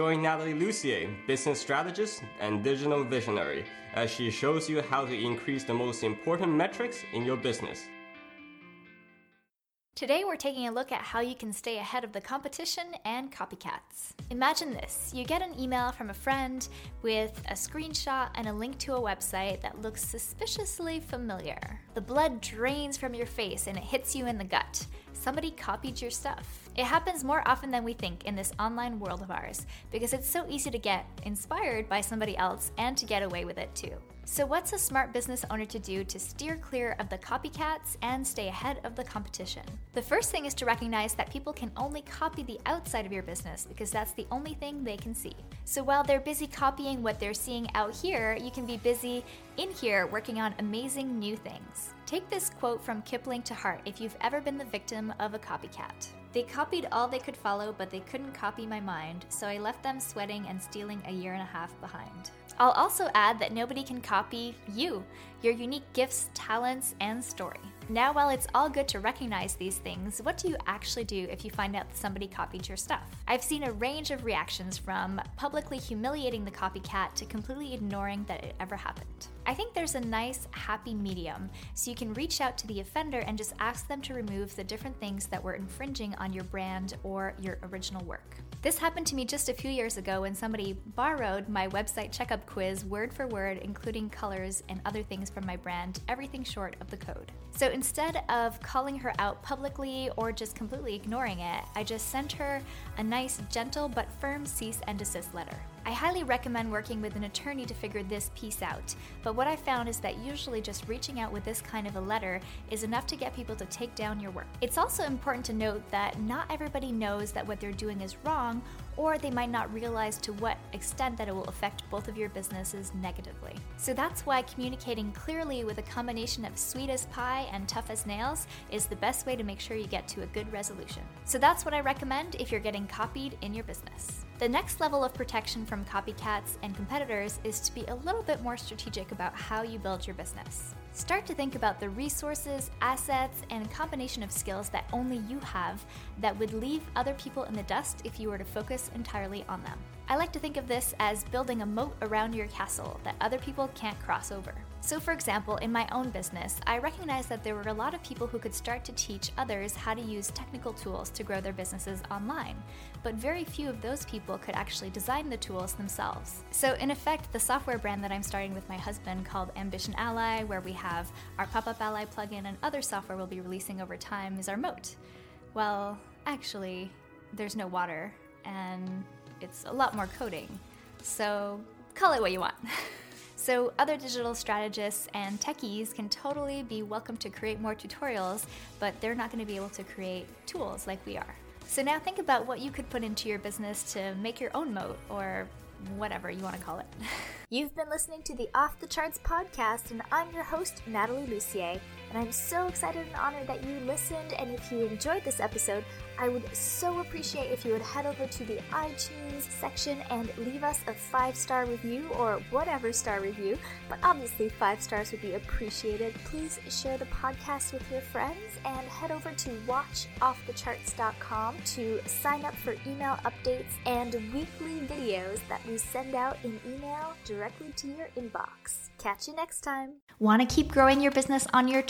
Join Natalie Lussier, business strategist and digital visionary, as she shows you how to increase the most important metrics in your business. Today, we're taking a look at how you can stay ahead of the competition and copycats. Imagine this you get an email from a friend with a screenshot and a link to a website that looks suspiciously familiar. The blood drains from your face and it hits you in the gut. Somebody copied your stuff. It happens more often than we think in this online world of ours because it's so easy to get inspired by somebody else and to get away with it too. So, what's a smart business owner to do to steer clear of the copycats and stay ahead of the competition? The first thing is to recognize that people can only copy the outside of your business because that's the only thing they can see. So, while they're busy copying what they're seeing out here, you can be busy in here working on amazing new things. Take this quote from Kipling to heart if you've ever been the victim of a copycat. They copied all they could follow, but they couldn't copy my mind, so I left them sweating and stealing a year and a half behind. I'll also add that nobody can copy you, your unique gifts, talents, and story. Now, while it's all good to recognize these things, what do you actually do if you find out that somebody copied your stuff? I've seen a range of reactions from publicly humiliating the copycat to completely ignoring that it ever happened. I think there's a nice, happy medium, so you can reach out to the offender and just ask them to remove the different things that were infringing on your brand or your original work. This happened to me just a few years ago when somebody borrowed my website checkup quiz word for word, including colors and other things from my brand, everything short of the code. So instead of calling her out publicly or just completely ignoring it, I just sent her a nice, gentle but firm cease and desist letter. I highly recommend working with an attorney to figure this piece out, but what I found is that usually just reaching out with this kind of a letter is enough to get people to take down your work. It's also important to note that not everybody knows that what they're doing is wrong, or they might not realize to what extent that it will affect both of your businesses negatively. So that's why communicating clearly with a combination of sweet as pie and tough as nails is the best way to make sure you get to a good resolution. So that's what I recommend if you're getting copied in your business. The next level of protection from copycats and competitors is to be a little bit more strategic about how you build your business. Start to think about the resources, assets, and combination of skills that only you have that would leave other people in the dust if you were to focus entirely on them. I like to think of this as building a moat around your castle that other people can't cross over. So, for example, in my own business, I recognized that there were a lot of people who could start to teach others how to use technical tools to grow their businesses online, but very few of those people could actually design the tools themselves. So, in effect, the software brand that I'm starting with my husband called Ambition Ally, where we have our Pop Up Ally plugin and other software we'll be releasing over time, is our moat. Well, actually, there's no water, and it's a lot more coding. So, call it what you want. So, other digital strategists and techies can totally be welcome to create more tutorials, but they're not going to be able to create tools like we are. So, now think about what you could put into your business to make your own moat or whatever you want to call it. You've been listening to the Off the Charts podcast, and I'm your host, Natalie Lussier. And I'm so excited and honored that you listened. And if you enjoyed this episode, I would so appreciate if you would head over to the iTunes section and leave us a five star review or whatever star review. But obviously, five stars would be appreciated. Please share the podcast with your friends and head over to watchoffthecharts.com to sign up for email updates and weekly videos that we send out in email directly to your inbox. Catch you next time. Want to keep growing your business on your